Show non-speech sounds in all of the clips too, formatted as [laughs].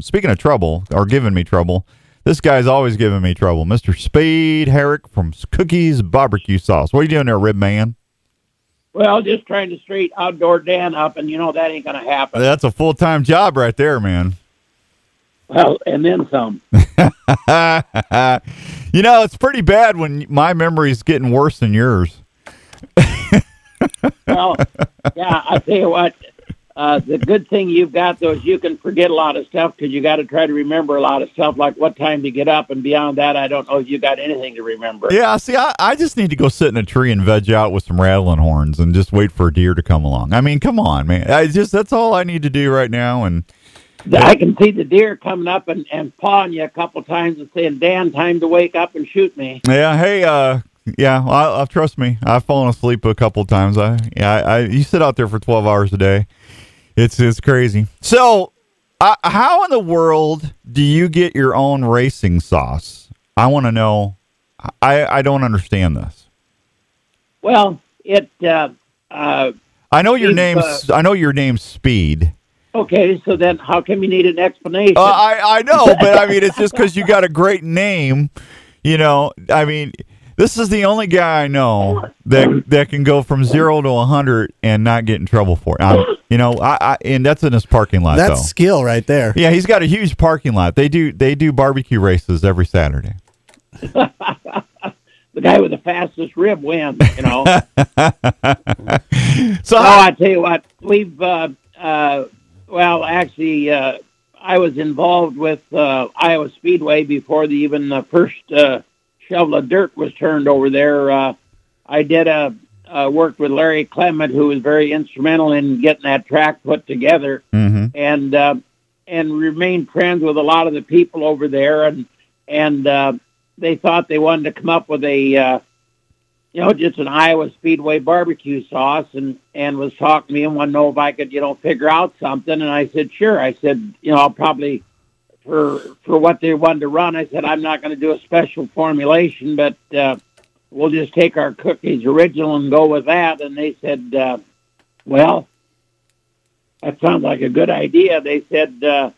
speaking of trouble or giving me trouble, this guy's always giving me trouble. Mr. Speed Herrig from Cookies Barbecue Sauce. What are you doing there, Rib Man? Well, just trying to straight outdoor Dan up, and you know that ain't going to happen. That's a full time job right there, man. Well, and then some. [laughs] you know, it's pretty bad when my memory's getting worse than yours. well, yeah, I tell you what. Uh, the good thing you've got though is you can forget a lot of stuff because you got to try to remember a lot of stuff, like what time to get up, and beyond that, I don't know if you got anything to remember. Yeah, see, I, I just need to go sit in a tree and veg out with some rattling horns and just wait for a deer to come along. I mean, come on, man. I just that's all I need to do right now, and I can see the deer coming up and, and pawing you a couple times and saying, Dan, time to wake up and shoot me. Yeah, hey, uh, yeah, I, I, trust me. I've fallen asleep a couple times. I, yeah, I, I, you sit out there for 12 hours a day. It's, it's crazy. So, uh, how in the world do you get your own racing sauce? I want to know. I, I don't understand this. Well, it, uh, uh, I know your name's, I know your name's Speed. Okay, so then how come you need an explanation? Uh, I I know, but I mean, it's just [laughs] because you got a great name. You know, I mean, this is the only guy I know that that can go from zero to a hundred and not get in trouble for it. I'm, you know, I, I, and that's in his parking lot. That's though. skill right there. Yeah, he's got a huge parking lot. They do they do barbecue races every Saturday. [laughs] the guy with the fastest rib wins. You know. [laughs] so no, I tell you what, we've. Uh, uh, well, actually, uh, I was involved with uh, Iowa Speedway before the, even the first uh, shovel of dirt was turned over there. Uh, I did a uh, worked with Larry Clement, who was very instrumental in getting that track put together, mm-hmm. and uh, and remained friends with a lot of the people over there, and and uh, they thought they wanted to come up with a uh, you know, just an Iowa Speedway barbecue sauce and, and was talking to me and wanted to know if I could, you know, figure out something. And I said, sure. I said, you know, I'll probably, for, for what they wanted to run, I said, I'm not going to do a special formulation, but, uh, we'll just take our cookies original and go with that. And they said, uh, well, that sounds like a good idea. They said, uh,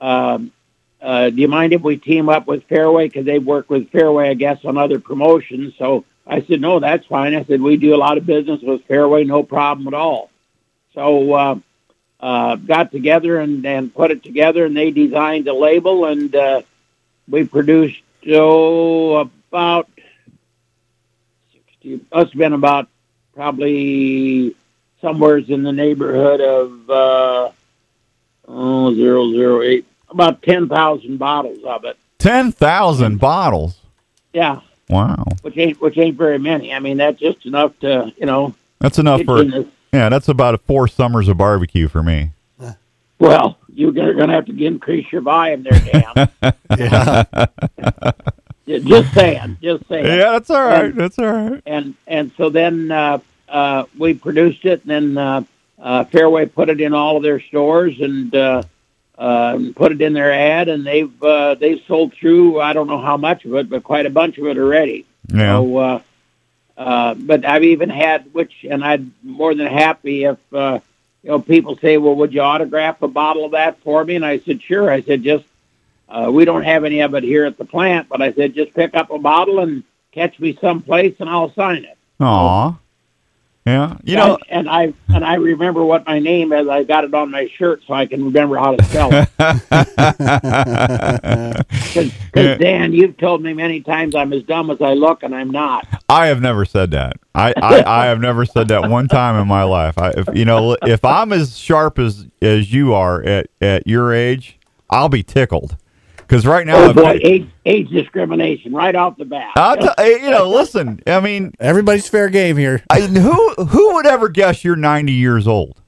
um, uh, do you mind if we team up with Fairway? Because they work with Fairway, I guess, on other promotions. So I said, no, that's fine. I said, we do a lot of business with Fairway, no problem at all. So, uh, uh, got together and, and put it together and they designed a label and, uh, we produced, oh, about 60, must have been about probably somewheres in the neighborhood of, uh, oh, zero, zero, eight, about 10,000 bottles of it. 10,000 bottles? Yeah. Wow. Which ain't which ain't very many. I mean, that's just enough to you know. That's enough for yeah. That's about four summers of barbecue for me. Well, you're going to have to increase your volume there, Dan. [laughs] [laughs] yeah. just saying, just saying. Yeah, that's all right. And, that's all right. And and so then uh, uh, we produced it, and then uh, uh, Fairway put it in all of their stores, and uh, uh, put it in their ad, and they've uh, they've sold through I don't know how much of it, but quite a bunch of it already. Yeah. So, uh, but I've even had which, and I'd more than happy if uh, you know people say, "Well, would you autograph a bottle of that for me?" And I said, "Sure." I said, "Just uh, we don't have any of it here at the plant, but I said just pick up a bottle and catch me someplace, and I'll sign it." Aw. Yeah, you know, and I and I remember what my name is. I got it on my shirt, so I can remember how to spell it. [laughs] Because yeah. Dan, you've told me many times I'm as dumb as I look, and I'm not. I have never said that. I, I, I have never said that one time in my life. I, if, you know, if I'm as sharp as as you are at at your age, I'll be tickled. Because right now, oh boy, age, age discrimination right off the bat. T- eh, you know, listen. I mean, everybody's fair game here. I, who who would ever guess you're 90 years old?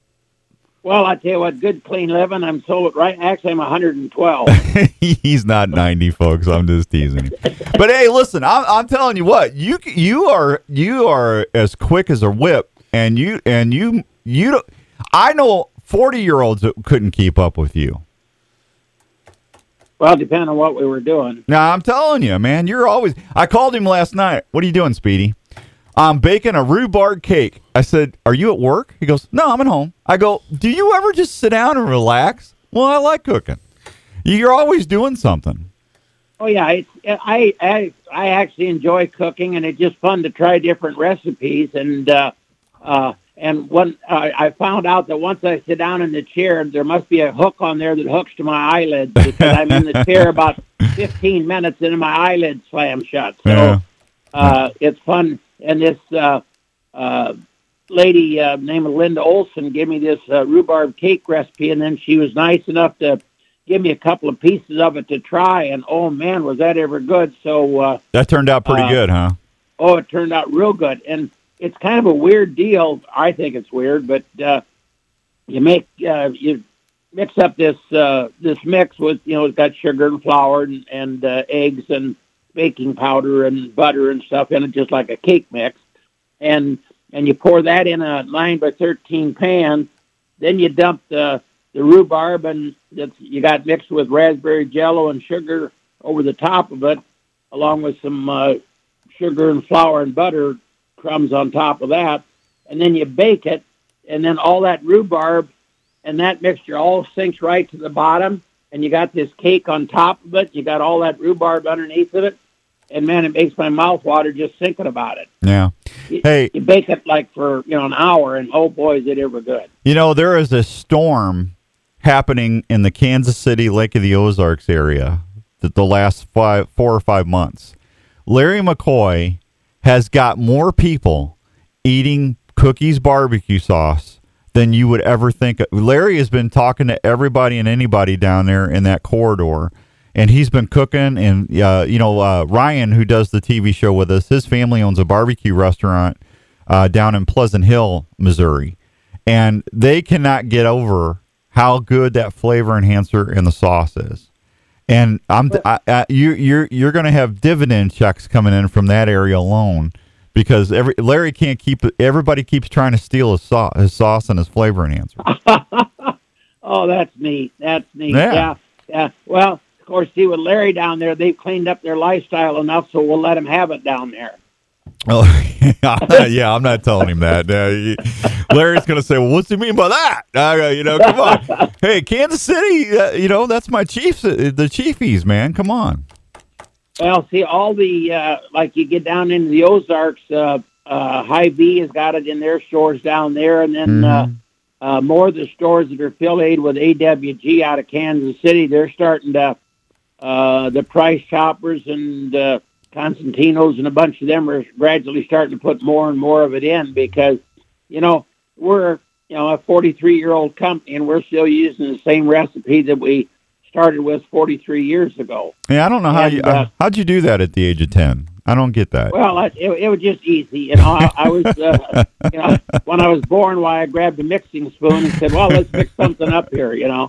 Well, I tell you what, good clean living. I'm sold right. Actually, I'm 112. [laughs] He's not 90, folks. I'm just teasing. but hey, listen, I'm, I'm telling you what you you are you are as quick as a whip, and you and you you. I know 40 year olds that couldn't keep up with you. Well, depending on what we were doing. Now, I'm telling you, man, you're always. I called him last night. What are you doing, Speedy? I'm baking a rhubarb cake. I said, Are you at work? He goes, No, I'm at home. I go, Do you ever just sit down and relax? Well, I like cooking. You're always doing something. Oh yeah, it's, I I I actually enjoy cooking, and it's just fun to try different recipes. And uh, uh, and when uh, I found out that once I sit down in the chair, there must be a hook on there that hooks to my eyelids because I'm in the [laughs] chair about 15 minutes, and my eyelids slam shut. So Yeah. uh, it's fun. And this uh, uh, lady uh, named Linda Olson gave me this uh, rhubarb cake recipe, and then she was nice enough to give me a couple of pieces of it to try. And oh man, was that ever good! So uh, That turned out pretty Uh, good, huh? oh, it turned out real good. And it's kind of a weird deal. I think it's weird, but uh, you make uh, you mix up this uh, this mix with you know it's got sugar and flour and, and uh, eggs and baking powder and butter and stuff in it, just like a cake mix. And and you pour that in a nine by thirteen pan. Then you dump the the rhubarb and that's you got mixed with raspberry jello and sugar over the top of it, along with some uh, sugar and flour and butter crumbs on top of that, and then you bake it, and then all that rhubarb and that mixture all sinks right to the bottom, and you got this cake on top of it. You got all that rhubarb underneath of it, and man, it makes my mouth water just thinking about it. Yeah. You, Hey. you bake it like for you know an hour, and oh boy, is it ever good! You know, there is a storm happening in the Kansas City, Lake of the Ozarks area the, the last five, four or five months. Larry McCoy has got more people eating cookies barbecue sauce than you would ever think. Larry has been talking to everybody and anybody down there in that corridor, and he's been cooking. And uh, you know, uh, Ryan, who does the TV show with us, his family owns a barbecue restaurant uh, down in Pleasant Hill, Missouri, and they cannot get over how good that flavor enhancer in the sauce is. And I'm I, I, you you're you're going to have dividend checks coming in from that area alone because every Larry can't keep everybody keeps trying to steal his sauce, his sauce and his flavor enhancer. [laughs] Oh, that's neat. That's neat. Yeah. Yeah. yeah. Well, of course, see with Larry down there, they've cleaned up their lifestyle enough, so we'll let him have it down there. [laughs] Oh, [laughs] yeah, I'm not telling him that. Uh, Larry's going to say, "Well, what's he mean by that?" Uh, you know, come on. [laughs] hey, Kansas City, uh, you know that's my Chiefs, uh, the Chiefies, man. Come on. Well, see, all the uh, like you get down into the Ozarks, uh, uh, Hy-Vee has got it in their stores down there, and then uh, uh, more of the stores that are affiliated with AWG out of Kansas City, they're starting to uh, the Price Choppers and uh, Cosentino's and a bunch of them are gradually starting to put more and more of it in because you know we're you know a 43 year old company and we're still using the same recipe that we started with 43 years ago. Yeah, I don't know how And, you uh, how'd you do that at the age of ten. I don't get that. Well, I, it, it was just easy. You know, I, I was, uh, [laughs] you know, when I was born, why I grabbed a mixing spoon and said, "Well, let's mix something up here," you know.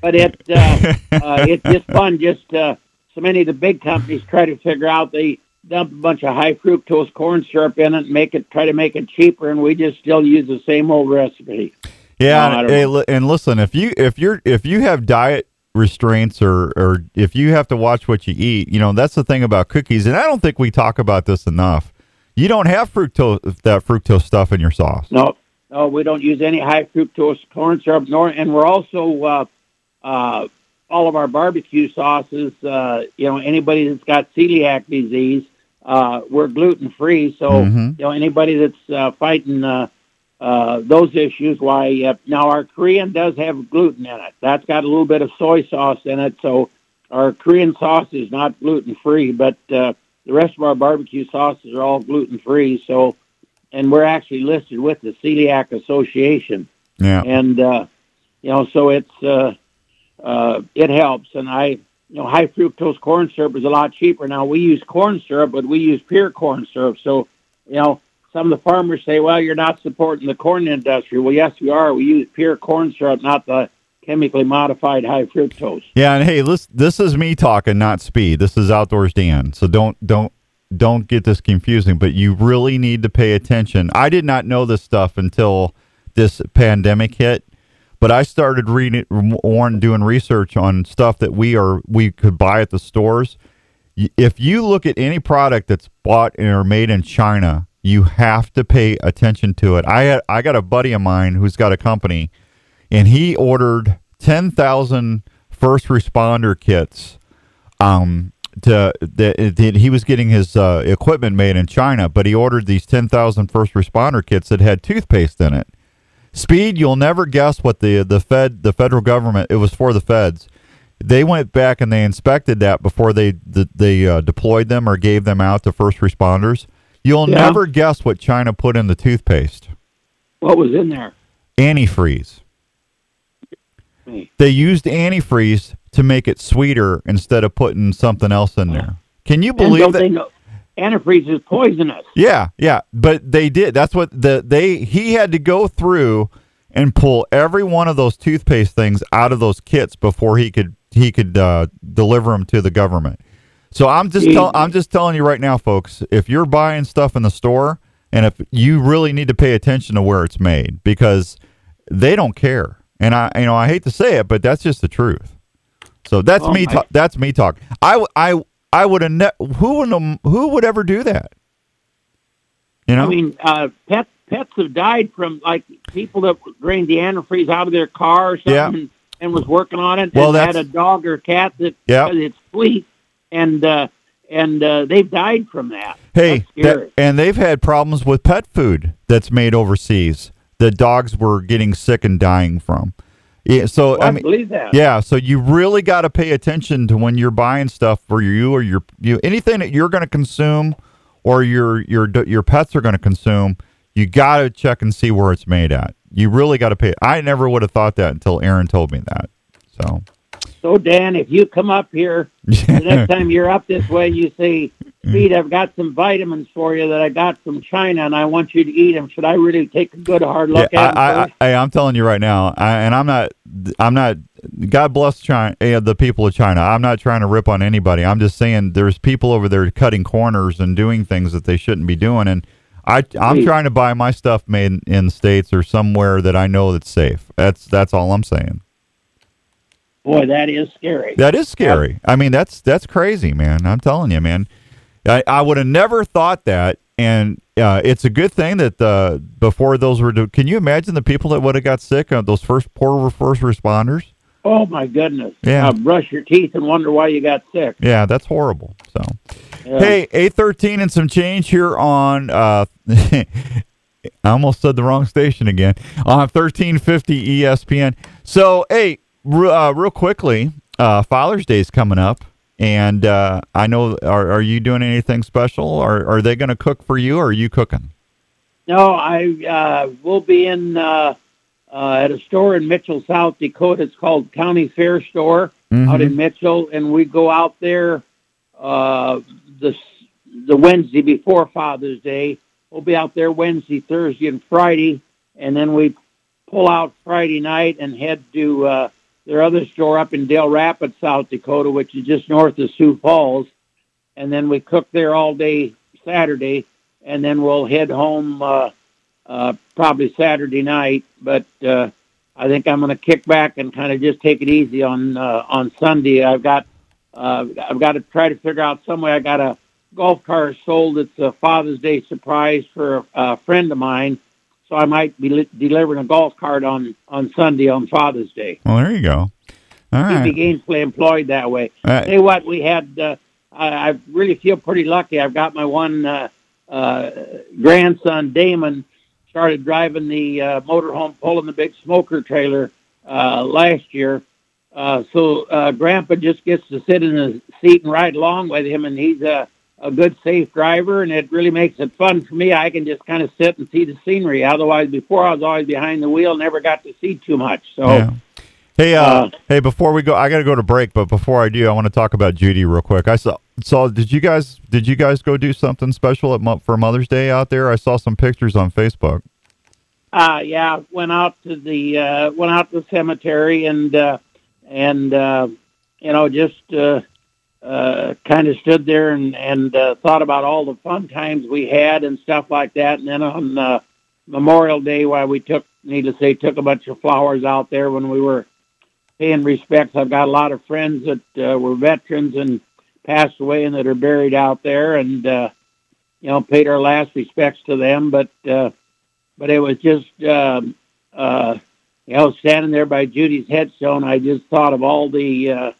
But it, uh, uh, it's just fun. Just uh, so many of the big companies try to figure out they dump a bunch of high fructose corn syrup in it and make it try to make it cheaper, and we just still use the same old recipe. Yeah, No, and, and listen, if you if you're if you have diet restraints or or if you have to watch what you eat, you know that's the thing about cookies, and I don't think we talk about this enough. You don't have fructose that fructose stuff in your sauce. No, no, we don't use any high fructose corn syrup, nor, and we're also uh, uh, all of our barbecue sauces. Uh, you know, anybody that's got celiac disease, uh, we're gluten free. So Mhm. you know, anybody that's uh, fighting uh, uh, those issues, why uh, now our Korean does have gluten in it. That's got a little bit of soy sauce in it, so our Korean sauce is not gluten free, but uh, the rest of our barbecue sauces are all gluten free. So and we're actually listed with the Celiac Association, Yeah, and uh, you know, so it's uh, uh, it helps. And I, you know, high fructose corn syrup is a lot cheaper now. We use corn syrup, but we use pure corn syrup. So, you know, some of the farmers say, "Well, you're not supporting the corn industry." Well, yes, we are. We use pure corn syrup, not the chemically modified high fructose. yeah, and hey, this this is me talking, not speed. This is outdoors Dan, so don't don't don't get this confusing. But you really need to pay attention. I did not know this stuff until this pandemic hit. But I started reading doing research on stuff that we are we could buy at the stores. If you look at any product that's bought or made in China, you have to pay attention to it. I had I got a buddy of mine who's got a company, and he ordered ten thousand first responder kits. Um, to that he was getting his uh, equipment made in China, but he ordered these 10,000 first responder kits that had toothpaste in it. Speed, you'll never guess what the the Fed, the federal government, it was for the feds. They went back and they inspected that before they the, they uh, deployed them or gave them out to first responders. You'll Yeah. never guess what China put in the toothpaste. What was in there? Antifreeze. Me. They used antifreeze to make it sweeter instead of putting something else in there. Can you believe that? Antifreeze is poisonous? Yeah, yeah, but they did. That's what the they he had to go through and pull every one of those toothpaste things out of those kits before he could he could uh, deliver them to the government. So I'm just tell, I'm just telling you right now, folks. If you're buying stuff in the store, and if you really need to pay attention to where it's made because they don't care. And I you know I hate to say it, but that's just the truth. So that's Oh, me. Ta- that's me talk. I I I would have ne- who would who would ever do that? You know. I mean, uh, pets pets have died from like people that drained the antifreeze out of their car or something Yeah. and, and was working on it Well, and had a dog or cat that Yeah. it's fleet and uh, and uh, they've died from that. Hey, that, and they've had problems with pet food that's made overseas that dogs were getting sick and dying from. Yeah, so Well, I I mean, believe that. yeah, so you really got to pay attention to when you're buying stuff for you or your you anything that you're going to consume or your your your pets are going to consume. You got to check and see where it's made at. You really got to pay. I never would have thought that until Aaron told me that. So So Dan, if you come up here [laughs] the next time you're up this way, you say, "Pete, I've got some vitamins for you that I got from China, and I want you to eat them." Should I really take a good hard look Yeah, at them I, I, I, I'm telling you right now, I, and I'm not, I'm not. God bless China, eh, the people of China. I'm not trying to rip on anybody. I'm just saying there's people over there cutting corners and doing things that they shouldn't be doing. And I, I'm Please. trying to buy my stuff made in, in the states or somewhere that I know that's safe. That's that's all I'm saying. Boy, that is scary. That is scary. I mean, that's that's crazy, man. I'm telling you, man. I, I would have never thought that, and uh, it's a good thing that uh, before those were. Can you imagine the people that would have got sick? Uh, those first poor first responders. Oh my goodness! Yeah. Uh, brush your teeth and wonder why you got sick. Yeah, that's horrible. So, Yeah. hey, eight thirteen and some change here on. Uh, [laughs] I almost said the wrong station again on thirteen fifty ESPN. So, hey, uh, real quickly, uh, Father's is coming up, and uh, I know. Are, are you doing anything special? Or are they going to cook for you? or Are you cooking? No, I uh, will be in uh, uh, at a store in Mitchell, South Dakota. It's called County Fair Store Mhm. out in Mitchell, and we go out there uh, the the Wednesday before Father's Day. We'll be out there Wednesday, Thursday, and Friday, and then we pull out Friday night and head to uh, their other store up in Dell Rapids, South Dakota, which is just north of Sioux Falls, and then we cook there all day Saturday, and then we'll head home uh, uh, probably Saturday night. But uh, I think I'm going to kick back and kind of just take it easy on uh, on Sunday. I've got uh, I've got to try to figure out some way. I got a golf cart sold. It's a Father's Day surprise for a, a friend of mine, so I might be li- delivering a golf cart on on Sunday on Father's Day. Well, there you go. All right. Right. gainfully employed that way. Uh, Tell you what, we had. Uh, I, I really feel pretty lucky. I've got my one uh, uh, grandson, Damon, started driving the uh, motorhome, pulling the big smoker trailer uh, last year. Uh, so uh, Grandpa just gets to sit in the seat and ride along with him, and he's a, a good, safe driver, and it really makes it fun for me. I can just kind of sit and see the scenery. Otherwise, before I was always behind the wheel, never got to see too much. So. Yeah. Hey, uh, Uh, hey! Before we go, I got to go to break. But before I do, I want to talk about Judy real quick. I saw, saw. Did you guys, did you guys go do something special at for Mother's Day out there? I saw some pictures on Facebook. Uh, yeah, went out to the uh, went out to the cemetery and uh, and uh, you know just uh, uh, kind of stood there and and uh, thought about all the fun times we had and stuff like that. And then on uh, Memorial Day, while we took, needless to say, took a bunch of flowers out there when we were paying respects. I've got a lot of friends that uh, were veterans and passed away and that are buried out there, and uh, you know paid our last respects to them. But uh, but it was just um, uh, you know, standing there by Judy's headstone, I just thought of all the uh,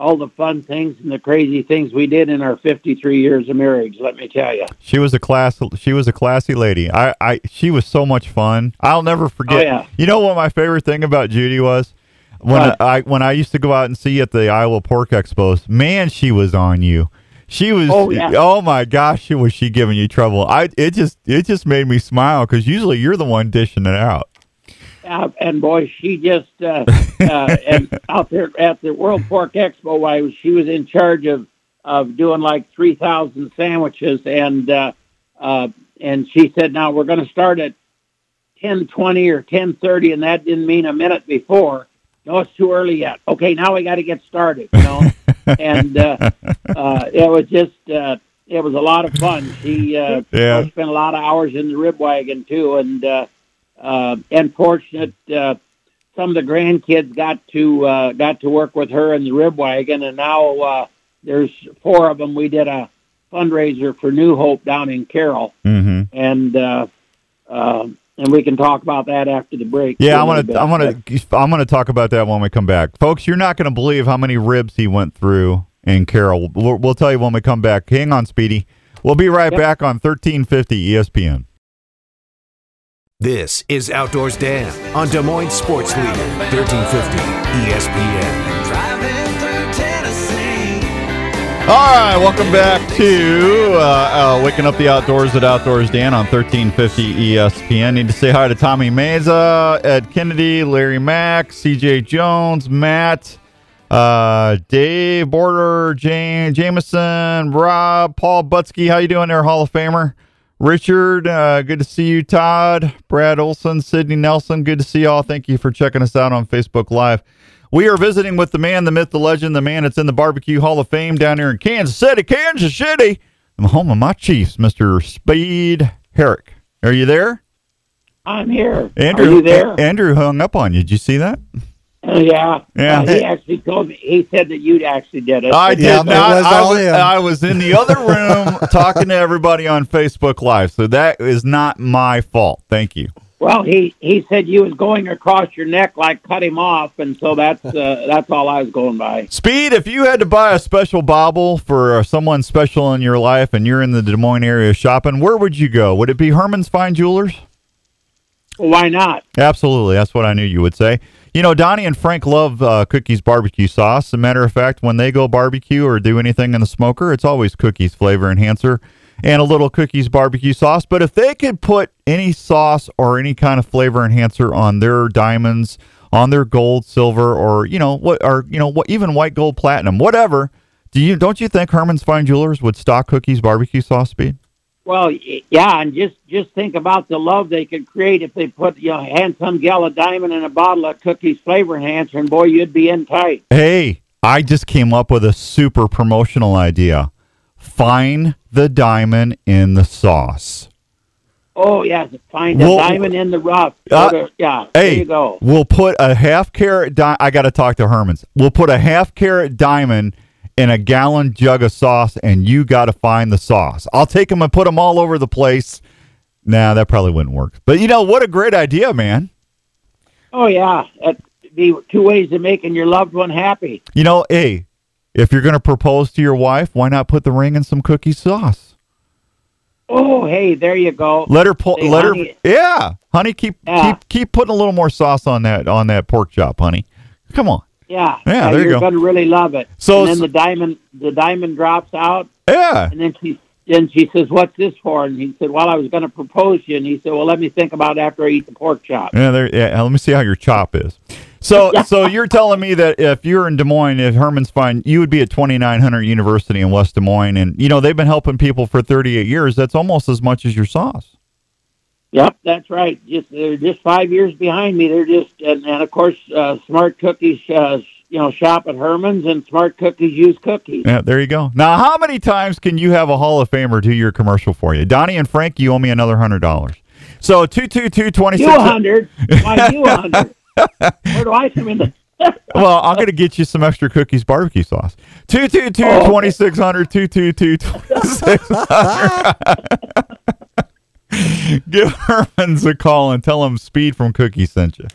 all the fun things and the crazy things we did in our 53 years of marriage. Let me tell you. She was a class. She was a classy lady. I, I, she was so much fun. I'll never oh, forget. Oh, yeah. You know what my favorite thing about Judy was when What? I when I used to go out and see at the Iowa Pork Expos. Man, she was on you. She was. Oh, yeah. oh my gosh, was she giving you trouble? I. It just. It just made me smile because usually you're the one dishing it out. Uh, and boy, she just uh, uh, [laughs] and out there at the World Pork Expo, I she was in charge of of doing like three thousand sandwiches, and uh, uh, and she said, "Now we're going to start at ten twenty or ten thirty, and that didn't mean a minute before. No, it's too early yet. Okay, now we got to get started. You know, [laughs] and uh, uh, it was just uh, it was a lot of fun. She uh, Yeah. spent a lot of hours in the rib wagon too, and. Uh, uh, and fortunate uh, some of the grandkids got to uh, got to work with her in the rib wagon, and now uh, there's four of them. We did a fundraiser for New Hope down in Carroll, Mm-hmm. and uh, uh, and we can talk about that after the break. Yeah, a I'm gonna. I'm gonna. I'm gonna talk about that when we come back, folks. You're not gonna believe how many ribs he went through in Carroll. We'll, we'll tell you when we come back. Hang on, Speedy. We'll be right Yep. back on 1350 ESPN. This is Outdoors Dan on Des Moines Sports Leader, 1350 ESPN. Driving through Tennessee. All right, welcome back to uh, uh, Waking Up the Outdoors at Outdoors Dan on 1350 ESPN. Need to say hi to Tommy Meza, Ed Kennedy, Larry Mack, CJ Jones, Matt, uh, Dave Border, Jane Jameson, Rob, Paul Butsky. How you doing there, Hall of Famer? Richard, uh, good to see you. Todd, Brad Olson, Sydney Nelson, good to see y'all. Thank you for checking us out on Facebook Live. We are visiting with the man, the myth, the legend, the man that's in the Barbecue Hall of Fame down here in Kansas City, Kansas City, the home of my Chiefs, Mr. Speed Herrig. Are you there? I'm here. Andrew, Are you there? Andrew hung up on you. Did you see that? Uh, yeah. Yeah. Uh, he actually told me. He said that you'd actually did it. I did Yeah, it not. was I, was. I was in the other [laughs] room talking to everybody on Facebook Live, so that is not my fault. Thank you. Well, he he said you was going across your neck like cut him off, and so that's uh, that's all I was going by. Speed, if you had to buy a special bauble for uh, someone special in your life and you're in the Des Moines area shopping, where would you go? Would it be Herman's Fine Jewelers? Well, why not? Absolutely. That's what I knew you would say. You know, Donnie and Frank love uh, Cookies barbecue sauce. As a matter of fact, when they go barbecue or do anything in the smoker, it's always Cookies flavor enhancer and a little Cookies barbecue sauce. But if they could put any sauce or any kind of flavor enhancer on their diamonds, on their gold, silver, or you know what, or you know what, even white gold, platinum, whatever, do you don't you think Herman's Fine Jewelers would stock Cookies barbecue sauce speed? Well, yeah, and just just think about the love they could create if they put you know hand some gal a diamond in a bottle of cookies flavor enhancer, and boy, you'd be in tight. Hey, I just came up with a super promotional idea. Find the diamond in the sauce. Oh yes, find a Well, diamond in the rough. uh, yeah, there you go. we'll put a half carat. Di- I got to talk to Herman's. We'll put a half carat diamond in a gallon jug of sauce, and you got to find the sauce. I'll take them and put them all over the place. Nah, that probably wouldn't work. But you know what? A great idea, man. Oh yeah, that'd be two ways of making your loved one happy. You know, hey, if you're going to propose to your wife, why not put the ring in some cookie sauce? Oh hey, there you go. Let her pull. Hey, let honey. her. Yeah, honey, keep Yeah. keep keep putting a little more sauce on that on that pork chop, honey. Come on. Yeah, Yeah, there you you're go. going to really love it. So and then the diamond, the diamond drops out, Yeah. and then she then she says, "What's this for?" And he said, "Well, I was going to propose to you." And he said, "Well, let me think about it after I eat the pork chop." Yeah, there. Yeah, let me see how your chop is. So, [laughs] so you're telling me that if you're in Des Moines, if Herman's fine, you would be at 2900 University in West Des Moines, and you know they've been helping people for 38 years. That's almost as much as your sauce. Yep, that's right. Just they're just five years behind me. They're just and, and of course, uh, Smart Cookies, uh, you know, shop at Herman's, and Smart Cookies use cookies. Yeah, there you go. Now, how many times can you have a Hall of Famer do your commercial for you? Donnie and Frank, you owe me another hundred dollars. So two two two twenty You six. a hundred? Why you hundred? [laughs] Where do I come in? The, [laughs] Well, I'm going to get you some extra cookies barbecue sauce. 222 Oh, 2600 222 2600. [laughs] [laughs] Give Herman's a call and tell him Speed from Cookie sent you.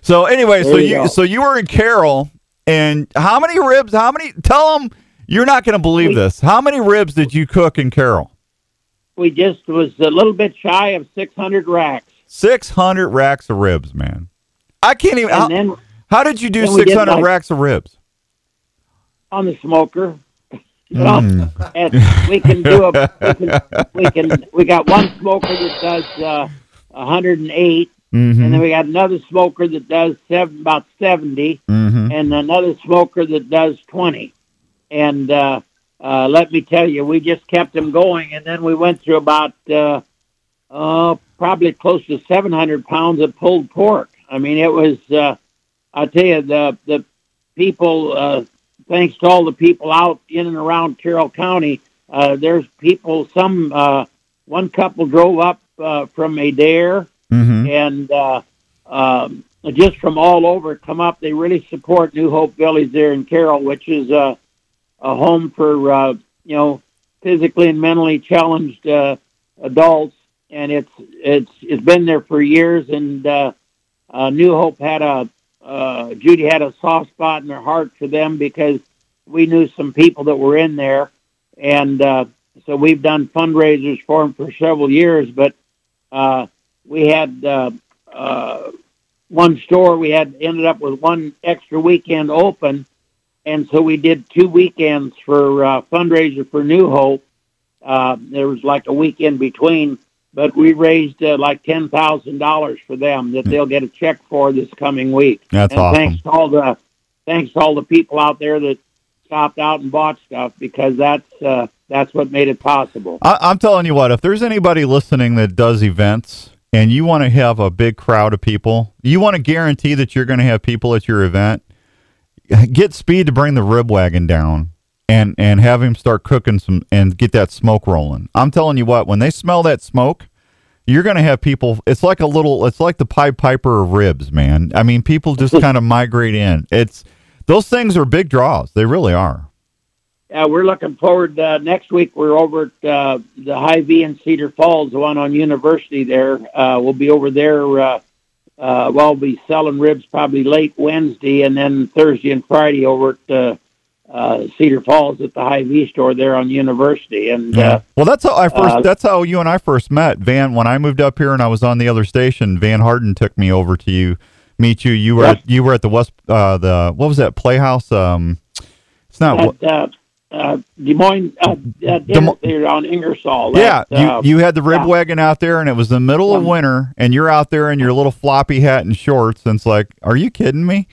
So anyway, so you you so you were in Carroll, and how many ribs? How many? Tell them you're not going to believe We- this. How many ribs did you cook in Carroll? We just was a little bit shy of 600 racks. Six hundred racks of ribs, man. I can't even. How, then how did you do then we did six hundred like- racks of ribs? on the smoker. Mm. and we can do a we can, we can we got one smoker that does uh, 108, Mm-hmm. and then we got another smoker that does seven about 70, Mm-hmm. and another smoker that does 20. And uh, uh, let me tell you, we just kept them going, and then we went through about uh, uh, probably close to 700 pounds of pulled pork. I mean, it was. Uh, I tell you, the the people. Uh, thanks to all the people out in and around Carroll County, uh, there's people. Some uh, one couple drove up uh, from Adair Mm-hmm. and uh, um, just from all over come up. They really support New Hope Village there in Carroll, which is uh, a home for uh, you know physically and mentally challenged uh, adults, and it's it's it's been there for years. And uh, uh, New Hope had a uh, Judy had a soft spot in her heart for them because we knew some people that were in there, and uh, so we've done fundraisers for them for several years. But uh, we had uh, uh, one store. We had ended up with one extra weekend open, and so we did two weekends for uh, fundraiser for New Hope. Uh, there was like a weekend between, but we raised uh, like ten thousand dollars for them that they'll get a check for this coming week. That's and awesome. thanks to all the thanks to all the people out there that stopped out and bought stuff because that's uh, that's what made it possible. I, I'm telling you what, if there's anybody listening that does events and you want to have a big crowd of people, you want to guarantee that you're going to have people at your event, get Speed to bring the rib wagon down and and have him start cooking some and get that smoke rolling. I'm telling you what, when they smell that smoke, you're going to have people. It's like a little. It's like the Pied Piper of ribs, man. I mean, people just kind of [laughs] migrate in. It's those things are big draws. They really are. Yeah, we're looking forward. Uh, next week, we're over at uh, the Hy-Vee in Cedar Falls, the one on University. There, uh, we'll be over there. Uh, uh, well, we'll be selling ribs probably late Wednesday, and then Thursday and Friday over at uh, uh, Cedar Falls at the Hy-Vee store there on University. And uh, Well, that's how I first. uh, that's how you and I first met. Van, when I moved up here and I was on the other station, Van Harden took me over to you, meet you. You were Yes. at, you were at the West. Uh, the what was that Playhouse? Um, it's not. at uh, Des Moines, uh, uh, Des Mo- there on Ingersoll. yeah, At, uh, you you had the rib yeah. wagon out there, and it was the middle of winter, and you're out there in your little floppy hat and shorts, and it's like, are you kidding me?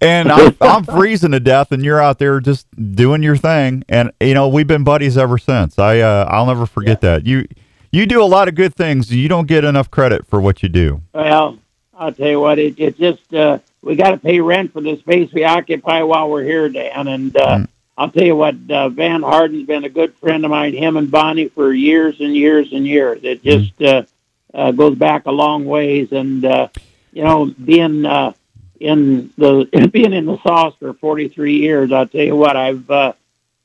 And I'm, [laughs] I'm freezing to death, and you're out there just doing your thing, and you know we've been buddies ever since. I uh, I'll never forget that. You you do a lot of good things. You don't get enough credit for what you do. Well, I'll tell you what, it, it just, uh, we got to pay rent for the space we occupy while we're here, Dan. And uh, Mm. I'll tell you what, uh, Van Harden's been a good friend of mine, him and Bonnie, for years and years and years. It Mm. just uh, uh, goes back a long ways. And, uh, you know, being uh, in the [laughs] being in the sauce for 43 years, I'll tell you what, I've uh,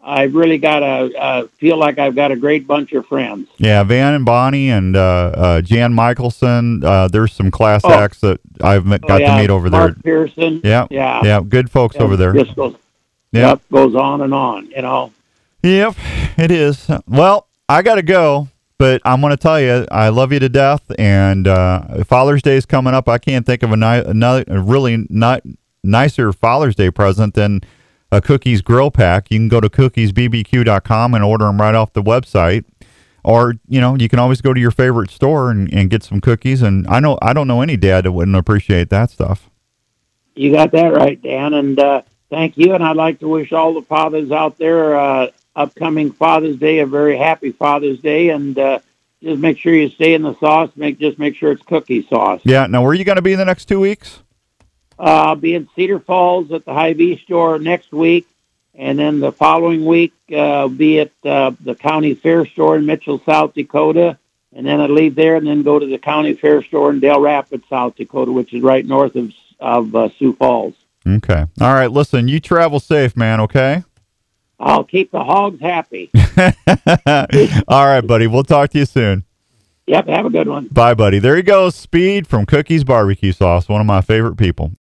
I've really got a uh, feel like I've got a great bunch of friends. Yeah, Van and Bonnie and uh, uh, Jan Mickelson. Uh, there's some class Oh. acts that I've met, got Oh, yeah, to meet over Mark there. Pearson. Yeah, Yeah. yeah, good folks over there. Yep, goes on and on. You know, Yep, it is. Well, I got to go, but I'm going to tell you, I love you to death. And uh, Father's Day is coming up. I can't think of a, ni- another a really not nicer Father's Day present than a cookies grill pack. You can go to cookiesbbq.com and order them right off the website. Or you know, you can always go to your favorite store and, and get some cookies. And I know I don't know any dad that wouldn't appreciate that stuff. you got that right, Dan. And uh, thank you. And I'd like to wish all the fathers out there uh, upcoming Father's Day a very happy Father's Day. And uh, just make sure you stay in the sauce. Make just make sure it's cookie sauce. Yeah. Now, where are you going to be in the next two weeks? Uh, I'll be in Cedar Falls at the Hy-Vee store next week, and then the following week uh, I'll be at uh, the County Fair store in Mitchell, South Dakota, and then I leave there and then go to the County Fair store in Dell Rapids, South Dakota, which is right north of of uh, Sioux Falls. Okay. All right. Listen, you travel safe, man. Okay. I'll keep the hogs happy. [laughs] All right, buddy. We'll talk to you soon. yep, have a good one. Bye, buddy. There he goes. Speed from Cookies Barbecue Sauce, one of my favorite people.